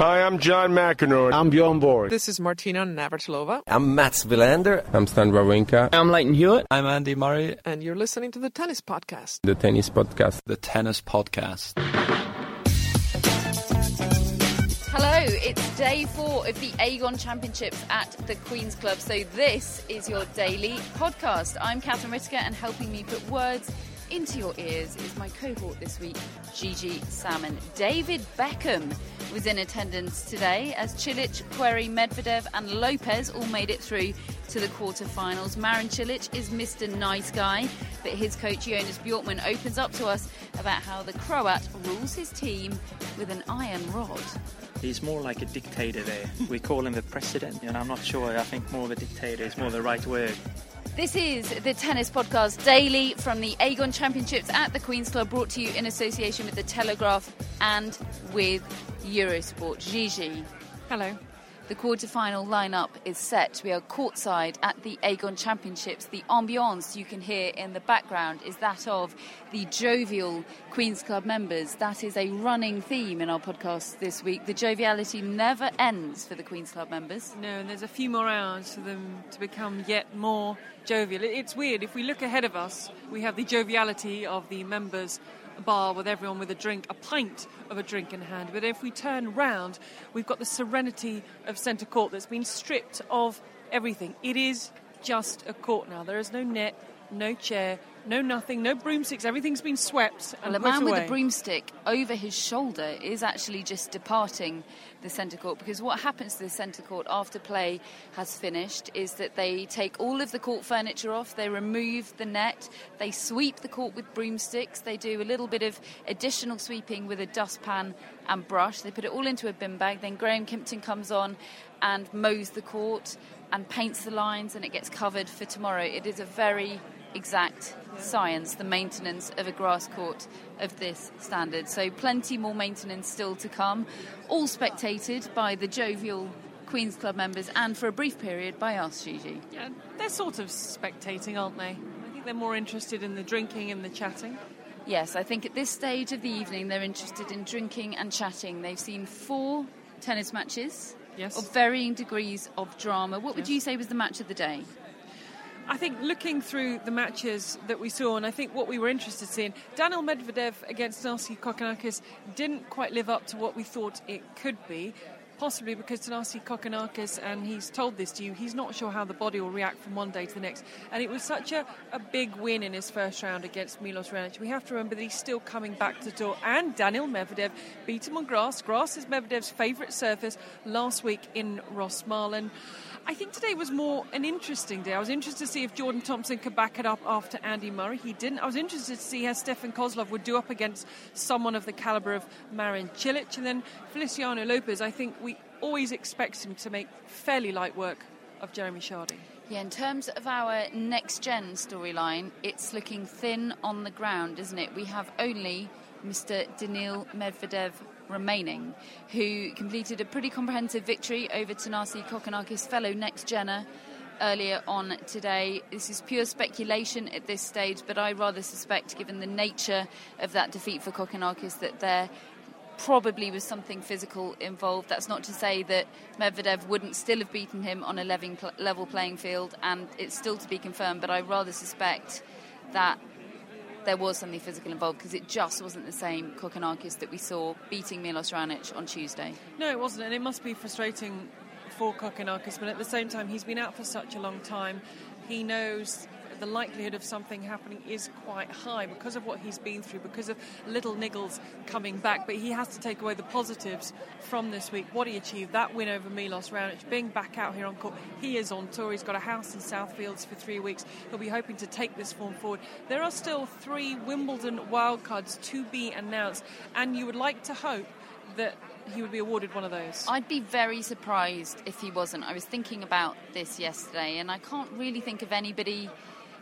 Hi, I'm John McEnroe. I'm Bjorn Borg. This is Martina Navratilova. I'm Mats Wilander. I'm Stan Wawrinka. I'm Lleyton Hewitt. I'm Andy Murray. And you're listening to the Tennis Podcast. The Tennis Podcast. The Tennis Podcast. Hello, it's day four of the Aegon Championships at the Queen's Club. So, this is your daily podcast. I'm Catherine Whitaker, and helping me put words into your ears is my cohort this week, Gigi Salmon. David Beckham was in attendance today as Cilic, Querrey, Medvedev, and Lopez all made it through to the quarterfinals. Marin Cilic is Mr. Nice Guy, but his coach Jonas Bjorkman opens up to us about how the Croat rules his team with an iron rod. He's more like a dictator there. we call him the president, and I'm not sure. I think more of a dictator is more the right word. This is the Tennis Podcast Daily from the Aegon Championships at the Queen's Club, brought to you in association with The Telegraph and with Eurosport. Gigi. Hello. The quarter-final lineup is set. We are courtside at the Aegon Championships. The ambiance you can hear in the background is that of the jovial Queen's Club members. That is a running theme in our podcast this week. The joviality never ends for the Queen's Club members. No, and there's a few more hours for them to become yet more jovial. It's weird. If we look ahead of us, we have the joviality of the members bar with everyone with a drink, a pint of a drink in hand. But if we turn round, we've got the serenity of centre court that's been stripped of everything. It is just a court now. There is no net, no chair, no nothing, no broomsticks. Everything's been swept. And well, the man away. with the broomstick over his shoulder is actually just departing the centre court because what happens to the centre court after play has finished is that they take all of the court furniture off, they remove the net, they sweep the court with broomsticks, they do a little bit of additional sweeping with a dustpan and brush, they put it all into a bin bag. Then Graham Kimpton comes on and mows the court and paints the lines, and it gets covered for tomorrow. It is a very exact science, the maintenance of a grass court of this standard. So, plenty more maintenance still to come, all spectated by the jovial Queen's Club members and for a brief period by us, Gigi. Yeah, they're sort of spectating, aren't they? I think they're more interested in the drinking and the chatting. Yes, I think at this stage of the evening they're interested in drinking and chatting. They've seen four tennis matches yes. of varying degrees of drama. What would yes. you say was the match of the day? I think looking through the matches that we saw, and I think what we were interested in Daniil Medvedev against Thanasi Kokkinakis didn't quite live up to what we thought it could be. Possibly because Thanasi Kokkinakis, and he's told this to you, he's not sure how the body will react from one day to the next. And it was such a, a big win in his first round against Milos Raonic. We have to remember that he's still coming back to the door. And Daniil Medvedev beat him on grass. Grass is Medvedev's favourite surface last week in Rosmalen. I think today was more an interesting day. I was interested to see if Jordan Thompson could back it up after Andy Murray. He didn't. I was interested to see how Stefan Kozlov would do up against someone of the calibre of Marin Cilic. And then Feliciano Lopez, I think we always expect him to make fairly light work of Jeremy Chardy. Yeah, in terms of our next gen storyline, it's looking thin on the ground, isn't it? We have only Mr. Daniil Medvedev remaining, who completed a pretty comprehensive victory over Thanasi Kokkinakis, fellow next genner, earlier on today. This is pure speculation at this stage, but I rather suspect, given the nature of that defeat for Kokkinakis, that there probably was something physical involved. That's not to say that Medvedev wouldn't still have beaten him on a level playing field, and it's still to be confirmed, but I rather suspect that there was something physical involved because it just wasn't the same Kokkinakis that we saw beating Milos Raonic on Tuesday. No, it wasn't, and it must be frustrating for Kokkinakis, but at the same time, he's been out for such a long time. He knows the likelihood of something happening is quite high because of what he's been through, because of little niggles coming back. But he has to take away the positives from this week. What he achieved, that win over Milos Raonic, being back out here on court. He is on tour. He's got a house in Southfields for three weeks. He'll be hoping to take this form forward. There are still three Wimbledon wildcards to be announced, and you would like to hope that he would be awarded one of those. I'd be very surprised if he wasn't. I was thinking about this yesterday, and I can't really think of anybody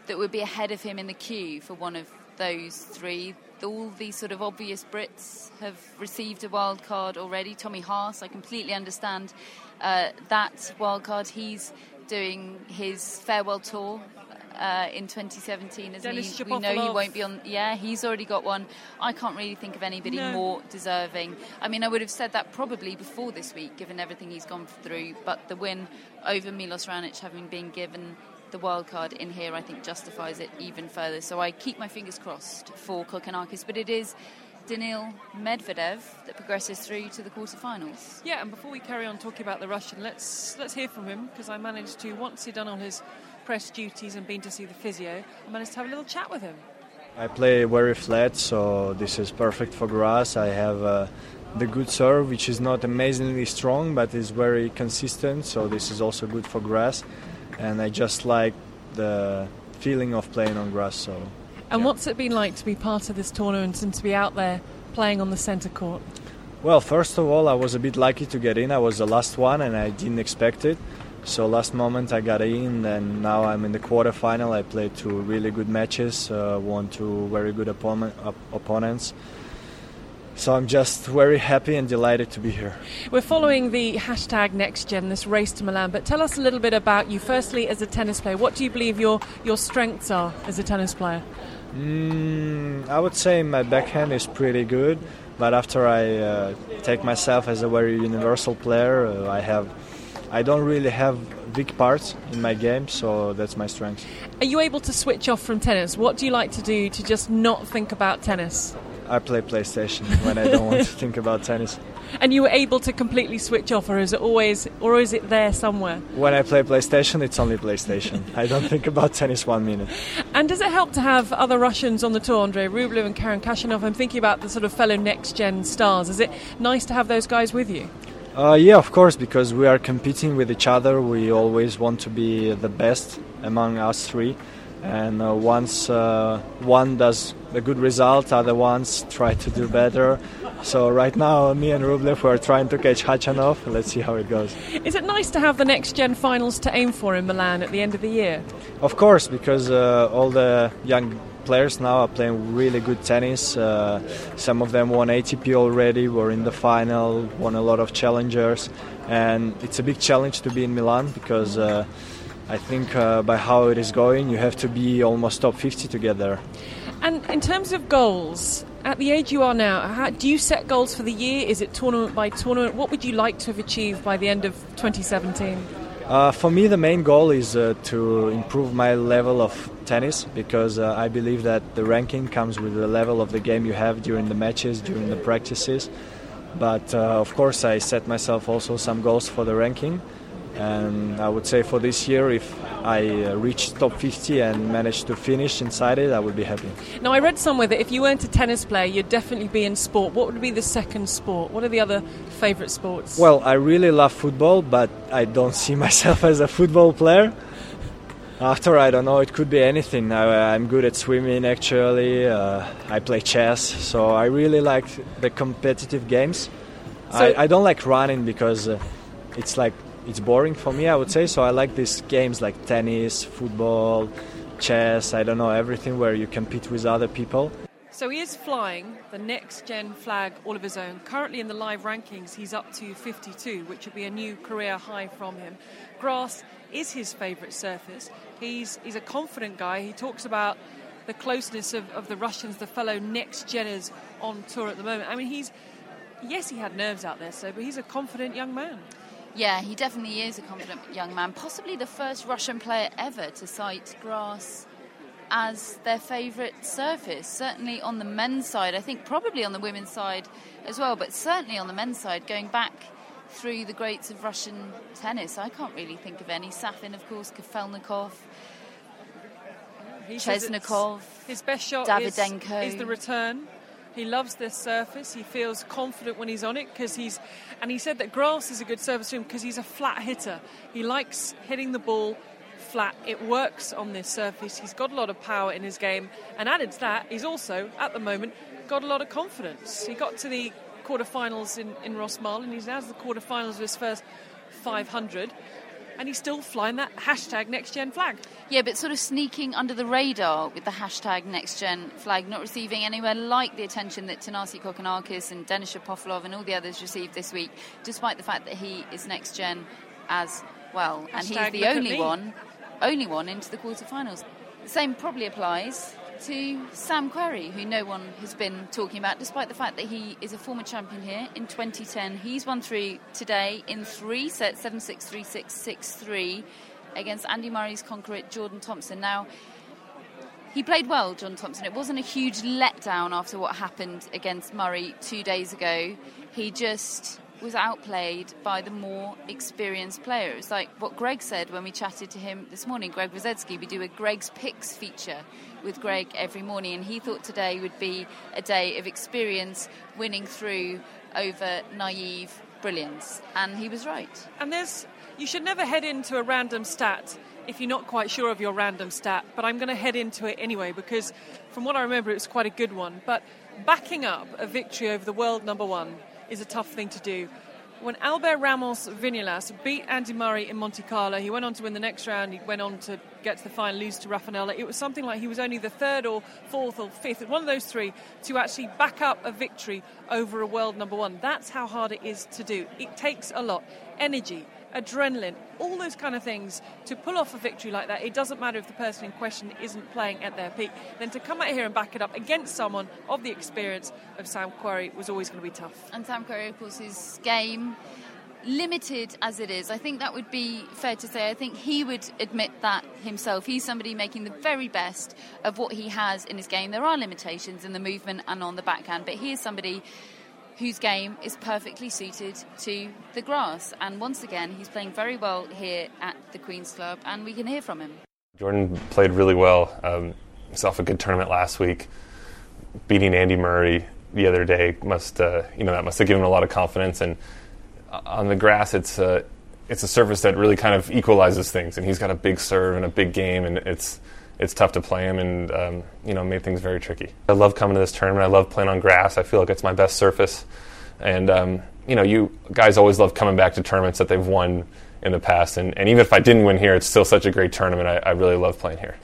that would be ahead of him in the queue for one of those three. All these sort of obvious Brits have received a wild card already. Tommy Haas, I completely understand uh, that wild card. He's doing his farewell tour uh, in 2017, isn't Denis he? We know he won't be on. Yeah, he's already got one. I can't really think of anybody No. more deserving. I mean, I would have said that probably before this week, given everything he's gone through. But the win over Milos Raonic, having been given the wild card in here, I think justifies it even further. So I keep my fingers crossed for Kokkinakis. But it is Daniil Medvedev that progresses through to the quarterfinals. Yeah, and before we carry on talking about the Russian, let's let's hear from him because I managed to once he'd done all his press duties and been to see the physio, I managed to have a little chat with him. I play very flat, so this is perfect for grass. I have uh, the good serve, which is not amazingly strong, but is very consistent. So this is also good for grass, and I just like the feeling of playing on grass. So And Yeah. what's it been like to be part of this tournament and to be out there playing on the centre court? Well, first of all, I was a bit lucky to get in. I was the last one, and I didn't expect it. So last moment I got in, and now I'm in the quarterfinal. I played two really good matches, uh, won two very good opponent, op- opponents. So I'm just very happy and delighted to be here. We're following the hashtag NextGen, this race to Milan. But tell us a little bit about you. Firstly, as a tennis player, what do you believe your, your strengths are as a tennis player? Mm, I would say my backhand is pretty good, but after I uh, take myself as a very universal player, uh, I have, I don't really have big parts in my game, so that's my strength. Are you able to switch off from tennis? What do you like to do to just not think about tennis? I play PlayStation when I don't want to think about tennis. And you were able to completely switch off, or is it always, or is it there somewhere? When I play PlayStation, it's only PlayStation. I don't think about tennis one minute. And does it help to have other Russians on the tour, Andrei Rublev and Karen Khachanov? I'm thinking about the sort of fellow next gen stars. Is it nice to have those guys with you? Uh, yeah, of course, because we are competing with each other. We always want to be the best among us three. And uh, once uh, one does a good result, other ones try to do better. So right now, me and Rublev we are trying to catch Khachanov. Let's see how it goes. Is it nice to have the next gen finals to aim for in Milan at the end of the year? Of course, because uh, all the young players now are playing really good tennis. Uh, some of them won ATP already, were in the final, won a lot of challengers, and it's a big challenge to be in Milan because uh, I think uh, by how it is going, you have to be almost top 50 to get there. And in terms of goals, at the age you are now, how, do you set goals for the year? Is it tournament by tournament? What would you like to have achieved by the end of 2017? Uh, for me, the main goal is uh, to improve my level of tennis because uh, I believe that the ranking comes with the level of the game you have during the matches, during the practices. But uh, of course, I set myself also some goals for the ranking. And I would say for this year, if I uh, reach top 50 and manage to finish inside it, I would be happy. Now, I read somewhere that if you weren't a tennis player, you'd definitely be in sport. What would be the second sport? What are the other favourite sports? Well, I really love football, but I don't see myself as a football player. After, I don't know, it could be anything. I, I'm good at swimming actually. Uh, I play chess, so I really like the competitive games. So- I, I don't like running because uh, it's like it's boring for me, I would say. So I like these games like tennis, football, chess. I don't know everything where you compete with other people. So he is flying the next gen flag all of his own. Currently in the live rankings, he's up to 52, which would be a new career high from him. Grass is his favourite surface. He's, he's a confident guy. He talks about the closeness of, of the Russians, the fellow next geners on tour at the moment. I mean, he's, yes, he had nerves out there, so, but he's a confident young man. Yeah, he definitely is a confident young man. Possibly the first Russian player ever to cite grass as their favourite surface. Certainly on the men's side, I think probably on the women's side as well, but certainly on the men's side, going back through the greats of Russian tennis, I can't really think of any. Safin, of course, Kafelnikov. he Chesnokov, His best shot is, is the return. He loves this surface. He feels confident when he's on it because he's, and he said that grass is a good surface to him because he's a flat hitter. He likes hitting the ball flat. It works on this surface. He's got a lot of power in his game, and added to that, he's also at the moment got a lot of confidence. He got to the quarterfinals in in Rosmalen. He's now to the quarterfinals of his first 500, and he's still flying that hashtag next gen flag. Yeah, but sort of sneaking under the radar with the hashtag next gen flag, not receiving anywhere like the attention that Thanasi Kokkinakis and Denis Shapovalov and all the others received this week, despite the fact that he is next gen as well. and he's the only one, only one into the quarterfinals. The same probably applies to Sam Querrey, who no one has been talking about, despite the fact that he is a former champion here in 2010. He's won through today in three sets 7 6 3 6 6 3 against Andy Murray's conqueror Jordan Thompson. Now, he played well, John Thompson. It wasn't a huge letdown after what happened against Murray two days ago. He just was outplayed by the more experienced players. Like what Greg said when we chatted to him this morning, Greg Rusedski, we do a Greg's Picks feature with Greg every morning, and he thought today would be a day of experience winning through over naive brilliance. And he was right. And there's, you should never head into a random stat if you're not quite sure of your random stat, but I'm going to head into it anyway because from what I remember, it was quite a good one. But backing up a victory over the world number one is a tough thing to do. When Albert Ramos Vinolas beat Andy Murray in Monte Carlo, he went on to win the next round. He went on to get to the final, lose to Rafa Nadal. It was something like he was only the third or fourth or fifth, one of those three, to actually back up a victory over a world number one. That's how hard it is to do. It takes a lot energy, adrenaline, all those kind of things to pull off a victory like that. It doesn't matter if the person in question isn't playing at their peak. Then to come out here and back it up against someone of the experience of Sam Querrey was always going to be tough. And Sam Querrey, of course, his game limited as it is. I think that would be fair to say. I think he would admit that himself. He's somebody making the very best of what he has in his game. There are limitations in the movement and on the backhand, but he is somebody whose game is perfectly suited to the grass. And once again, he's playing very well here at the Queen's Club, and we can hear from him. Jordan played really well. Um, off a good tournament last week. Beating Andy Murray the other day must, uh, you know, that must have given him a lot of confidence. And uh, on the grass, it's uh, it's a surface that really kind of equalizes things. And he's got a big serve and a big game, and it's it's tough to play him, and um, you know, made things very tricky. I love coming to this tournament. I love playing on grass. I feel like it's my best surface. And um, you know, you guys always love coming back to tournaments that they've won in the past. And, and even if I didn't win here, it's still such a great tournament. I, I really love playing here.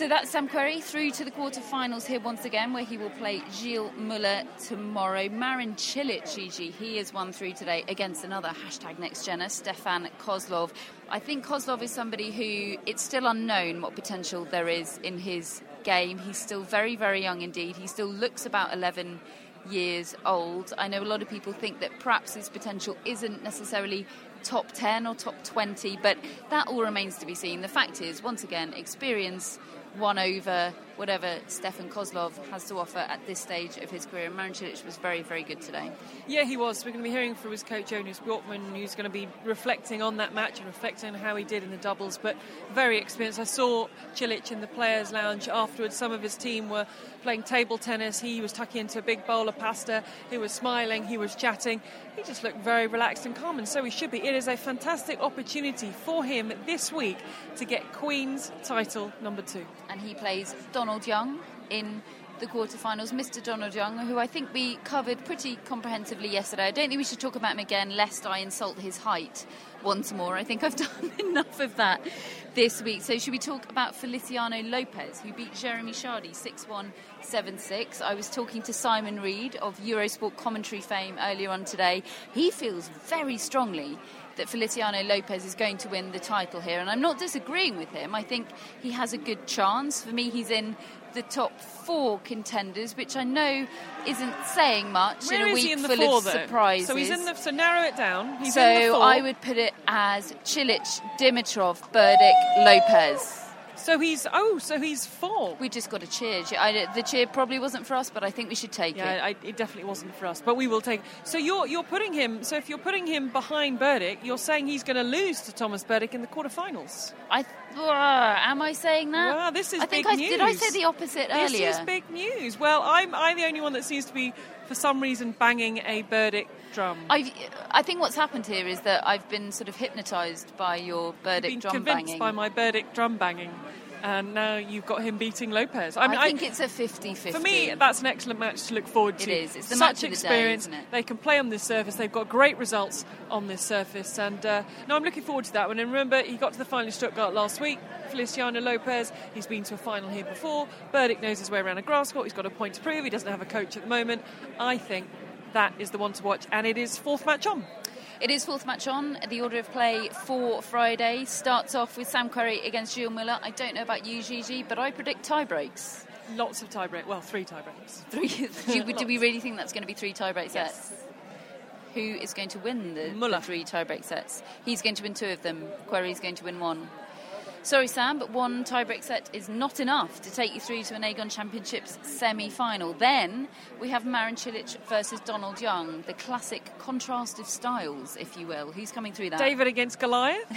So that's Sam Querrey through to the quarterfinals here once again, where he will play Gilles Muller tomorrow. Marin Cilic, Gigi, he has won through today against another hashtag next gener, Stefan Kozlov. I think Kozlov is somebody who it's still unknown what potential there is in his game. He's still very, very young indeed. He still looks about 11 years old. I know a lot of people think that perhaps his potential isn't necessarily top 10 or top 20, but that all remains to be seen. The fact is, once again, experience won over whatever Stefan Kozlov has to offer at this stage of his career. And Marin was very, very good today. Yeah, he was. We're going to be hearing from his coach, Jonas Bjorkman, who's going to be reflecting on that match and reflecting on how he did in the doubles. But very experienced. I saw Cilic in the players' lounge afterwards. Some of his team were playing table tennis. He was tucking into a big bowl of pasta. He was smiling. He was chatting. He just looked very relaxed and calm, and so he should be. It is a fantastic opportunity for him this week to get Queen's title number two. And he plays Donald Young in the quarterfinals. Mr. Donald Young, who I think we covered pretty comprehensively yesterday. I don't think we should talk about him again, lest I insult his height once more. I think I've done enough of that this week. So, should we talk about Feliciano Lopez, who beat Jeremy Chardy 6 1 7 6? I was talking to Simon Reed of Eurosport commentary fame earlier on today. He feels very strongly that Feliciano Lopez is going to win the title here, and I'm not disagreeing with him. I think he has a good chance. For me, he's in the top four contenders, which I know isn't saying much Where in a week in the full four, of though? surprises. So he's in the. So narrow it down. He's so in the four. I would put it as Cilic, Dimitrov, Berdych, Lopez. So he's oh, so he's four. We just got a cheer. I, the cheer probably wasn't for us, but I think we should take Yeah, it. I, it definitely wasn't for us, but we will take. So you're you're putting him. So if you're putting him behind Berdych, you're saying he's going to lose to Thomas Berdych in the quarterfinals. I am I saying that? Well, this is I think big I news. did. I say the opposite this earlier. is big news. Well, I'm I'm the only one that seems to be, for some reason, banging a Berdych drum. I've, I think what's happened here is that I've been sort of hypnotised by your Berdych been drum convinced banging. by my Berdych drum banging, and now you've got him beating Lopez. I, mean, I think it's a 50-50. For me, that's an excellent match to look forward to. is. It's the Such match of the day, experience. isn't it? They can play on this surface. They've got great results on this surface, and uh, no, I'm looking forward to that one. And remember, he got to the final in Stuttgart last week. Feliciano Lopez. He's been to a final here before. Berdych knows his way around a grass court. He's got a point to prove. He doesn't have a coach at the moment. I think that is the one to watch, and it is fourth match on. It is fourth match on. The order of play for Friday starts off with Sam Querrey against Gilles Muller. I don't know about you, Gigi, but I predict tie breaks. Lots of tie break. Well, three tie breaks. Three. do, do we really think that's going to be three tie break Yes. sets? Who is going to win the, the three tie break sets? He's going to win two of them. Querrey's going to win one. Sorry, Sam, but one tie-break set is not enough to take you through to an Aegon Championships semi-final. Then we have Marin Cilic versus Donald Young, the classic contrast of styles, if you will. Who's coming through that? David against Goliath.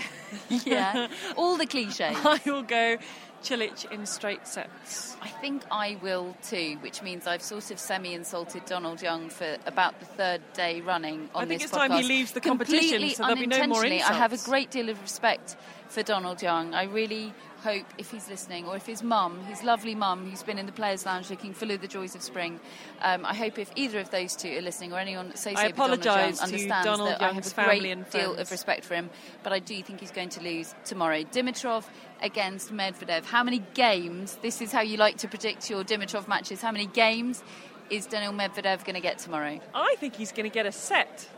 yeah, all the cliches. I will go Cilic in straight sets. I think I will too, which means I've sort of semi-insulted Donald Young for about the third day running on this I think this it's time he leaves the competition, Completely so there'll be no more unintentionally, I have a great deal of respect for Donald Young. I really hope if he's listening, or if his mum, his lovely mum, who's been in the Players' Lounge looking full of the joys of spring, um, I hope if either of those two are listening, or anyone associated with Donald Young apologise understands Donald that I have a great deal of respect for him, but I do think he's going to lose tomorrow. Dimitrov against Medvedev. How many games? This is how you like to predict your Dimitrov matches. How many games is Daniil Medvedev going to get tomorrow? I think he's going to get a set.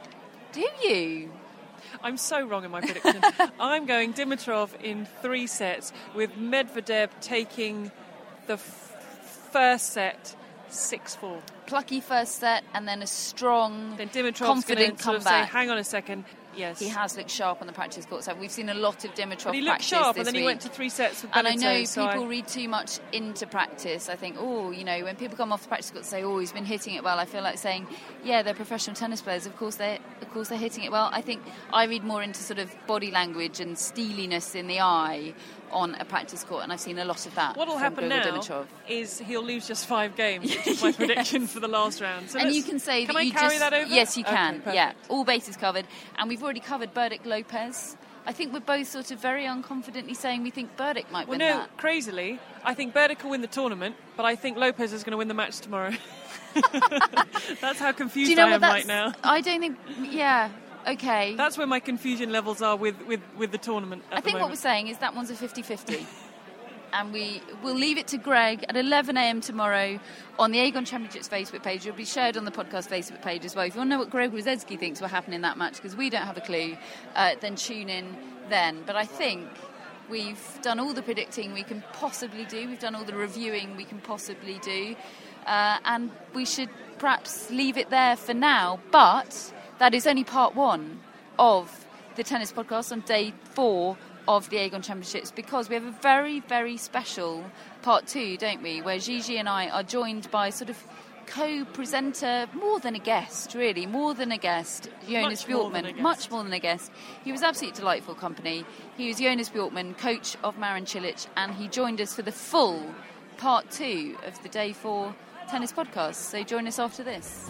Do you? I'm so wrong in my prediction. I'm going Dimitrov in three sets, with Medvedev taking the f- first set 6 4. Plucky first set and then a strong, Then Dimitrov's going confident to sort of say, comeback. hang on a second. Yes. He has looked sharp on the practice court. So we've seen a lot of Dimitrov But he looked practice sharp, and then he went to three sets with And I know so people I- read too much into practice. I think, oh, you know, when people come off the practice court and say, "Oh, he's been hitting it well," I feel like saying, "Yeah, they're professional tennis players. Of course, they're, of course, they're hitting it well." I think I read more into sort of body language and steeliness in the eye on a practice court, and I've seen a lot of that. What'll happen Grigor now Dimitrov. is he'll lose just five games, which is my prediction for the last round. So and you can say can that I you carry just that over? yes, you can. perfect. yeah, all bases covered, and we've already covered Berdych Lopez. I think we're both sort of very unconfidently saying we think Berdych might Well, win no, that. crazily, I think Berdych will win the tournament, but I think Lopez is going to win the match tomorrow. that's how confused you know I am right now. I don't think. Yeah. Okay. That's where my confusion levels are with, with, with the tournament. At I think what we're saying is that one's a 50-50. and we will leave it to Greg at 11 a.m. tomorrow on the Aegon Championships Facebook page. It'll be shared on the podcast Facebook page as well. If you want to know what Greg Rusedski thinks will happen in that match, because we don't have a clue, uh, then tune in then. But I think we've done all the predicting we can possibly do. We've done all the reviewing we can possibly do. Uh, and we should perhaps leave it there for now. But that is only part one of the tennis podcast on day four of the Aegon Championships because we have a very, very special part two, don't we? Where Gigi and I are joined by sort of co-presenter, more than a guest, really, more than a guest, Jonas Much Bjorkman, much more than a guest. He was absolutely delightful company. He was Jonas Bjorkman, coach of Marin Cilic, and he joined us for the full part two of the day four tennis podcast. So join us after this.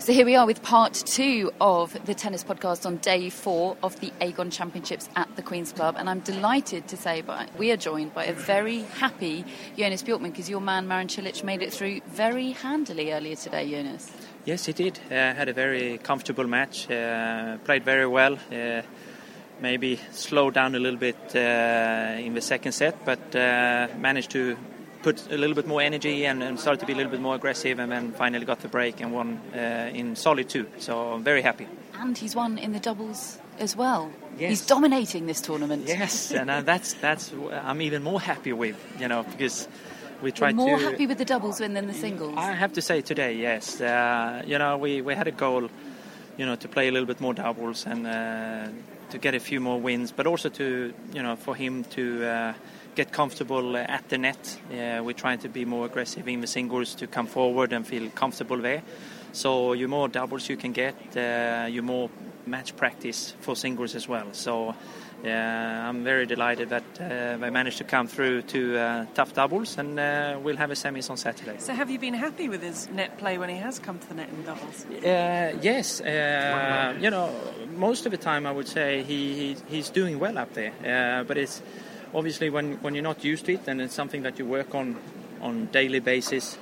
So here we are with part two of the tennis podcast on day four of the Aegon Championships at the Queen's Club. And I'm delighted to say by, we are joined by a very happy Jonas Bjorkman because your man Marin Cilic made it through very handily earlier today, Jonas. Yes, he did. Uh, had a very comfortable match. Uh, played very well. Uh, maybe slowed down a little bit uh, in the second set, but uh, managed to put a little bit more energy and, and, started to be a little bit more aggressive, and then finally got the break and won uh, in solid two. So I'm very happy. And he's won in the doubles as well. Yes. He's dominating this tournament. Yes, and that's that's I'm even more happy with, you know, because we tried You're more to, happy with the doubles win than the singles. I have to say today, yes. Uh, you know, we, we had a goal, you know, to play a little bit more doubles and uh, to get a few more wins, but also to, you know, for him to uh, get comfortable at the net. we're trying to be more aggressive in the singles to come forward and feel comfortable there. So, you more doubles you can get, uh, you more match practice for singles as well. So yeah, I'm very delighted that uh, they managed to come through to uh, tough doubles, and uh, we'll have a semis on Saturday. So, have you been happy with his net play when he has come to the net in doubles? Uh, yes, uh, you know, most of the time I would say he, he he's doing well up there, uh, but it's obviously when when you're not used to it, and it's something that you work on on daily basis.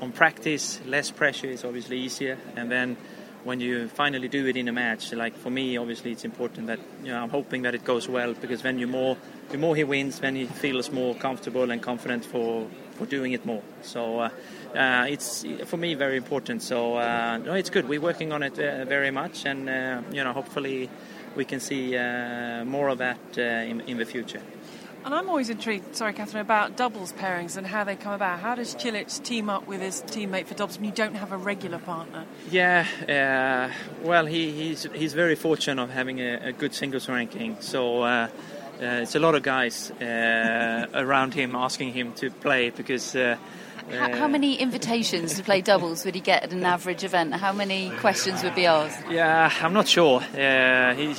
on practice, less pressure is obviously easier, and then when you finally do it in a match, like for me, obviously it's important that you know I'm hoping that it goes well because then you more the more he wins, then he feels more comfortable and confident for for doing it more. So. Uh, uh, it's for me very important. So uh, no, it's good. We're working on it uh, very much, and uh, you know, hopefully, we can see uh, more of that in, in the future. And I'm always intrigued, sorry, Catherine, about doubles pairings and how they come about. How does Cilic team up with his teammate for doubles when you don't have a regular partner? Yeah, uh, well, he, he's he's very fortunate of having a, a good singles ranking. So. Uh, uh, it's a lot of guys uh, around him asking him to play because uh, how, how, many invitations to play doubles would he get at an average event? How many questions would be asked? Yeah, I'm not sure. Uh, he,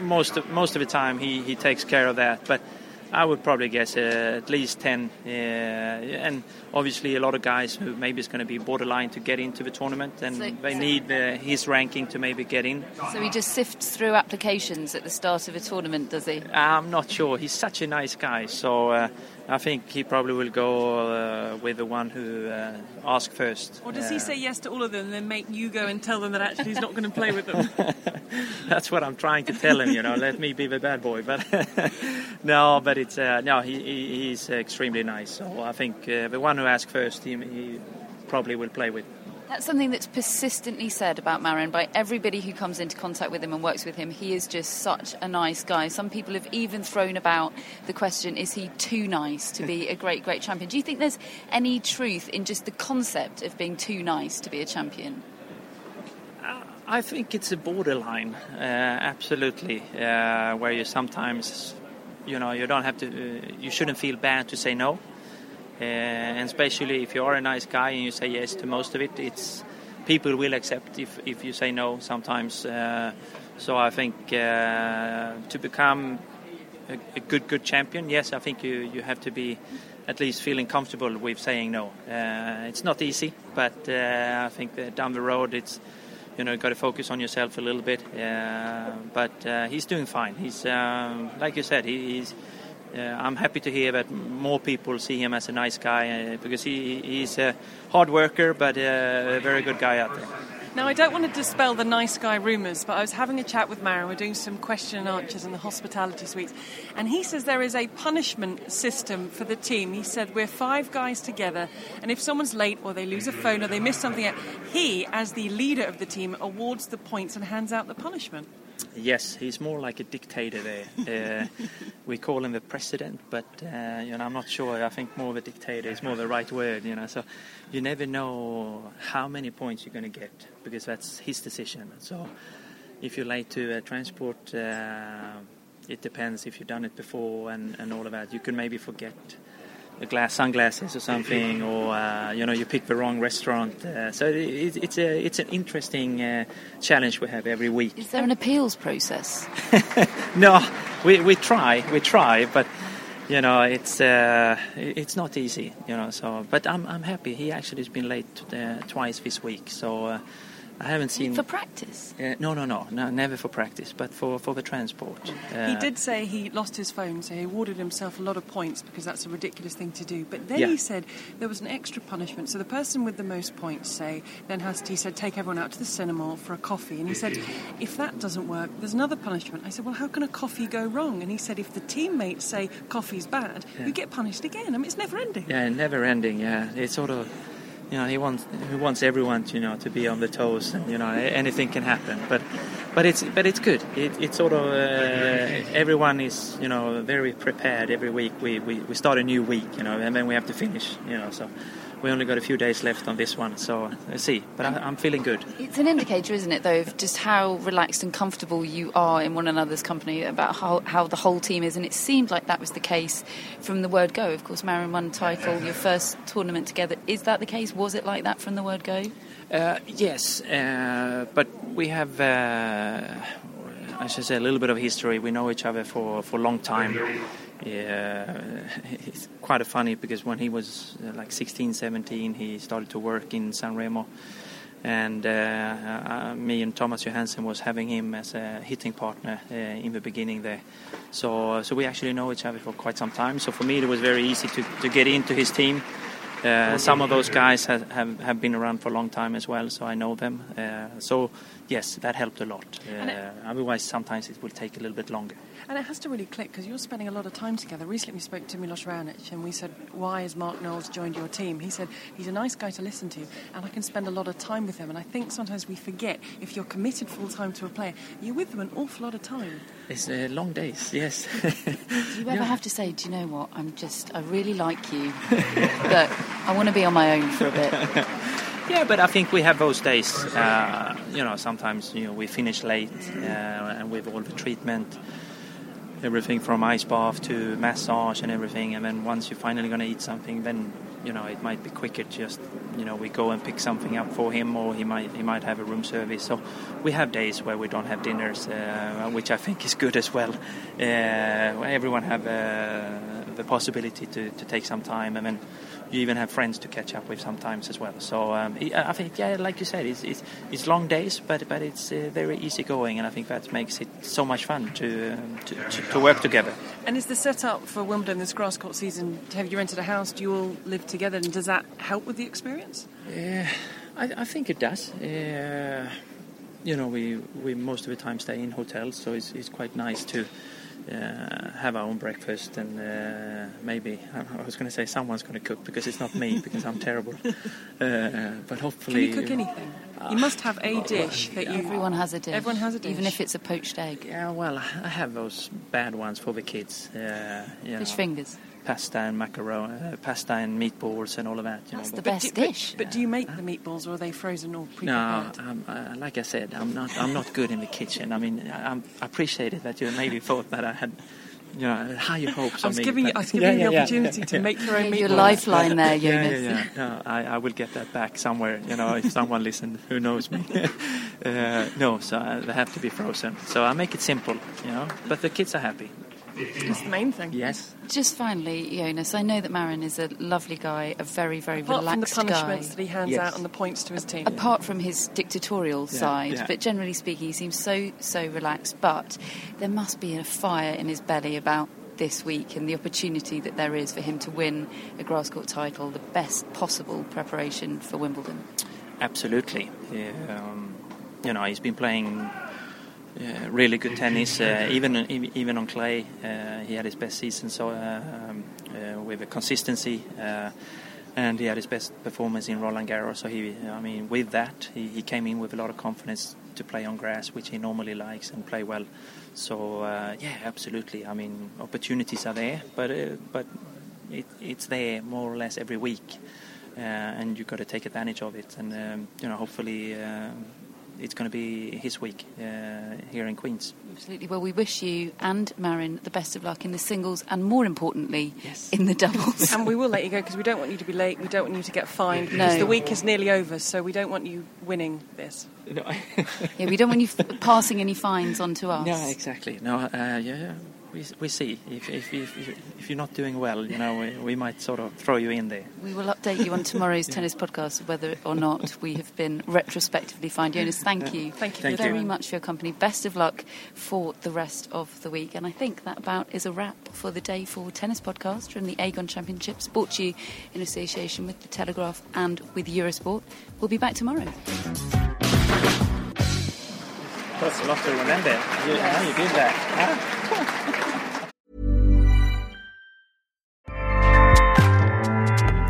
most of, most of the time he, he takes care of that, but I would probably guess uh, at least 10. Uh, and obviously, a lot of guys who maybe is going to be borderline to get into the tournament, and so, they so need uh, his ranking to maybe get in. So he just sifts through applications at the start of a tournament, does he? I'm not sure. He's such a nice guy. So uh, I think he probably will go uh, with the one who uh, asks first. Or does he say yes to all of them and then make you go and tell them that actually he's not going to play with them? That's what I'm trying to tell him, you know, let me be the bad boy. But no, but it's, uh, no, he, he's extremely nice. So I think uh, the one who asks first, he, he probably will play with. That's something that's persistently said about Marin by everybody who comes into contact with him and works with him. He is just such a nice guy. Some people have even thrown about the question is he too nice to be a great, great champion? Do you think there's any truth in just the concept of being too nice to be a champion? I think it's a borderline, uh, absolutely, uh, where you sometimes, you know, you don't have to, uh, you shouldn't feel bad to say no. Uh, and especially if you are a nice guy and you say yes to most of it, it's people will accept if, if you say no sometimes. Uh, so I think uh, to become a, a, good good champion, yes, I think you, you have to be at least feeling comfortable with saying no. Uh, it's not easy, but uh, I think down the road it's you know got to focus on yourself a little bit. Uh, but he's doing fine. He's um, like you said, he, he's uh, I'm happy to hear that more people see him as a nice guy uh, because he, he's a hard worker but a very good guy out there. Now, I don't want to dispel the nice guy rumours, but I was having a chat with Marin. We're doing some question and answers in the hospitality suites. And he says there is a punishment system for the team. He said we're five guys together, and if someone's late or they lose a phone or they miss something, he, as the leader of the team, awards the points and hands out the punishment. Yes, he's more like a dictator there. Uh, we call him the president, but uh, you know, I'm not sure. I think more of a dictator is more the right word. You know, so you never know how many points you're going to get because that's his decision. So if you're late to uh, transport, uh, it depends if you've done it before and, and all of that. You can maybe forget glass sunglasses or something, or uh, you know you pick the wrong restaurant. Uh, so it, it's a it's an interesting uh, challenge we have every week. Is there an appeals process? no, we, we try we try, but you know it's uh, it's not easy. You know, so but I'm I'm happy. He actually has been late uh, twice this week, so. I haven't seen for practice. Uh, no, no, no, no, never for practice, but for, for the transport. Uh, he did say he lost his phone, so he awarded himself a lot of points because that's a ridiculous thing to do. But then Yeah. he said there was an extra punishment. So the person with the most points, say, then has to, he said, take everyone out to the cinema for a coffee. And he said, if that doesn't work, there's another punishment. I said, well, how can a coffee go wrong? And he said, if the teammates say coffee's bad, Yeah. you get punished again. I mean, it's never ending. Yeah, never ending. Yeah, it's sort of, you know, he wants he wants everyone, to, you know, to be on the toes, and you know, anything can happen. But, but it's but it's good. It, it's sort of uh, everyone is, you know, very prepared. Every week we, we, we start a new week, you know, and then we have to finish, you know. So we only got a few days left on this one, so let's see. But I, I'm feeling good. It's an indicator, isn't it, though, of just how relaxed and comfortable you are in one another's company, about how, how the whole team is. And it seemed like that was the case from the word go. Of course, Marin won title, your first tournament together. Is that the case? Was it like that from the word go? Uh, yes, uh, but we have, uh, I should say, a little bit of history. We know each other for, for a long time. Yeah, it's quite a funny because when he was uh, like 16, 17, he started to work in San Remo. And uh, uh, me and Thomas Johansson was having him as a hitting partner uh, in the beginning there. So, so we actually know each other for quite some time. So for me, it was very easy to, to get into his team. Uh, some of those guys have, have, have been around for a long time as well, so I know them. Uh, so, yes, that helped a lot. Uh, otherwise, sometimes it will take a little bit longer. And it has to really click because you're spending a lot of time together. Recently, we spoke to Milos Raonic and we said, Why has Mark Knowles joined your team? He said, He's a nice guy to listen to and I can spend a lot of time with him. And I think sometimes we forget if you're committed full time to a player, you're with them an awful lot of time. It's uh, long days, yes. Do you ever have to say, do you know what, I'm just, I really like you, but I want to be on my own for a bit? Yeah, but I think we have those days. Uh, you know, sometimes you know we finish late, uh, and with all the treatment, everything from ice bath to massage and everything, and then once you're finally going to eat something, then you know it might be quicker. Just you know, we go and pick something up for him, or he might he might have a room service. So we have days where we don't have dinners, uh, which I think is good as well. Uh, everyone have uh, the possibility to, to take some time, and then you even have friends to catch up with sometimes as well. So um, I I think, yeah, like you said, it's, it's, it's long days, but but it's uh, very easy going, and I think that makes it so much fun to um, to, to, to work together. And is the setup for Wimbledon this grass court season? Have you rented a house? Do you all live together? And does that help with the experience? Yeah, I, I think it does. Uh, you know, we, we most of the time stay in hotels, so it's, it's quite nice to uh, have our own breakfast and uh, maybe I, I was going to say someone's going to cook because it's not me because I'm terrible. Uh, but Can you cook anything? You must have a dish that you. Everyone has a dish. Everyone has a dish. Even if it's a poached egg. Yeah, well, I have those bad ones for the kids. Uh, you Fish know, fingers. Pasta and macaroni, uh, pasta and meatballs and all of that. You That's know, the but- best do, but- dish. But, do you make the meatballs or are they frozen or pre-prepared? um, uh, like I said, I'm not. I'm not good in the kitchen. I mean, I, I'm I appreciated that you maybe thought that I had, you know, higher hopes I on was me. giving you, I was giving Yeah, you the yeah, opportunity yeah, to make your own Your lifeline there, Yeah, Jonas. yeah, yeah. No, I, I will get that back somewhere. You know, if someone listens who knows me. uh, no, so uh, they have to be frozen. So I make it simple, you know. But the kids are happy. That's the main thing. Yes. Just finally, Jonas, I know that Marin is a lovely guy, a very, very Apart from the relaxed punishments guy. that he hands Yes. out and the points to his team. Apart from his dictatorial Yeah, side, yeah. but generally speaking, he seems so, so relaxed. But there must be a fire in his belly about this week and the opportunity that there is for him to win a grass court title, the best possible preparation for Wimbledon. Absolutely. Yeah, um, you know, he's been playing uh, really good tennis, uh, even even on clay. Uh, he had his best season, so uh, um, uh, with a consistency, uh, and he had his best performance in Roland Garros. So he, I mean, with that, he, he came in with a lot of confidence to play on grass, which he normally likes and play well. So uh, yeah, absolutely. I mean, opportunities are there, but uh, but it, it's there more or less every week uh, and you've got to take advantage of it. And um, you know, hopefully, um it's going to be his week uh, here in Queens. Absolutely. Well, we wish you and Marin the best of luck in the singles and, more importantly, in the doubles. and we will let you go because we don't want you to be late. We don't want you to get fined No. because the week is nearly over. So we don't want you winning this. No. yeah, we don't want you f- passing any fines on to us. Yeah, exactly. No, uh, yeah, yeah. We, we see. If, if, if, if you're not doing well, you know, we, we might sort of throw you in there. We will update you on tomorrow's tennis podcast whether or not we have been retrospectively fine. Jonas, thank you. Thank you Thank very you. much for your company. Best of luck for the rest of the week. And I think that about is a wrap for the day for Tennis Podcast from the Aegon Championships, brought to you in association with The Telegraph and with Eurosport. We'll be back tomorrow. That's a lot to remember. You, Yes. you did that.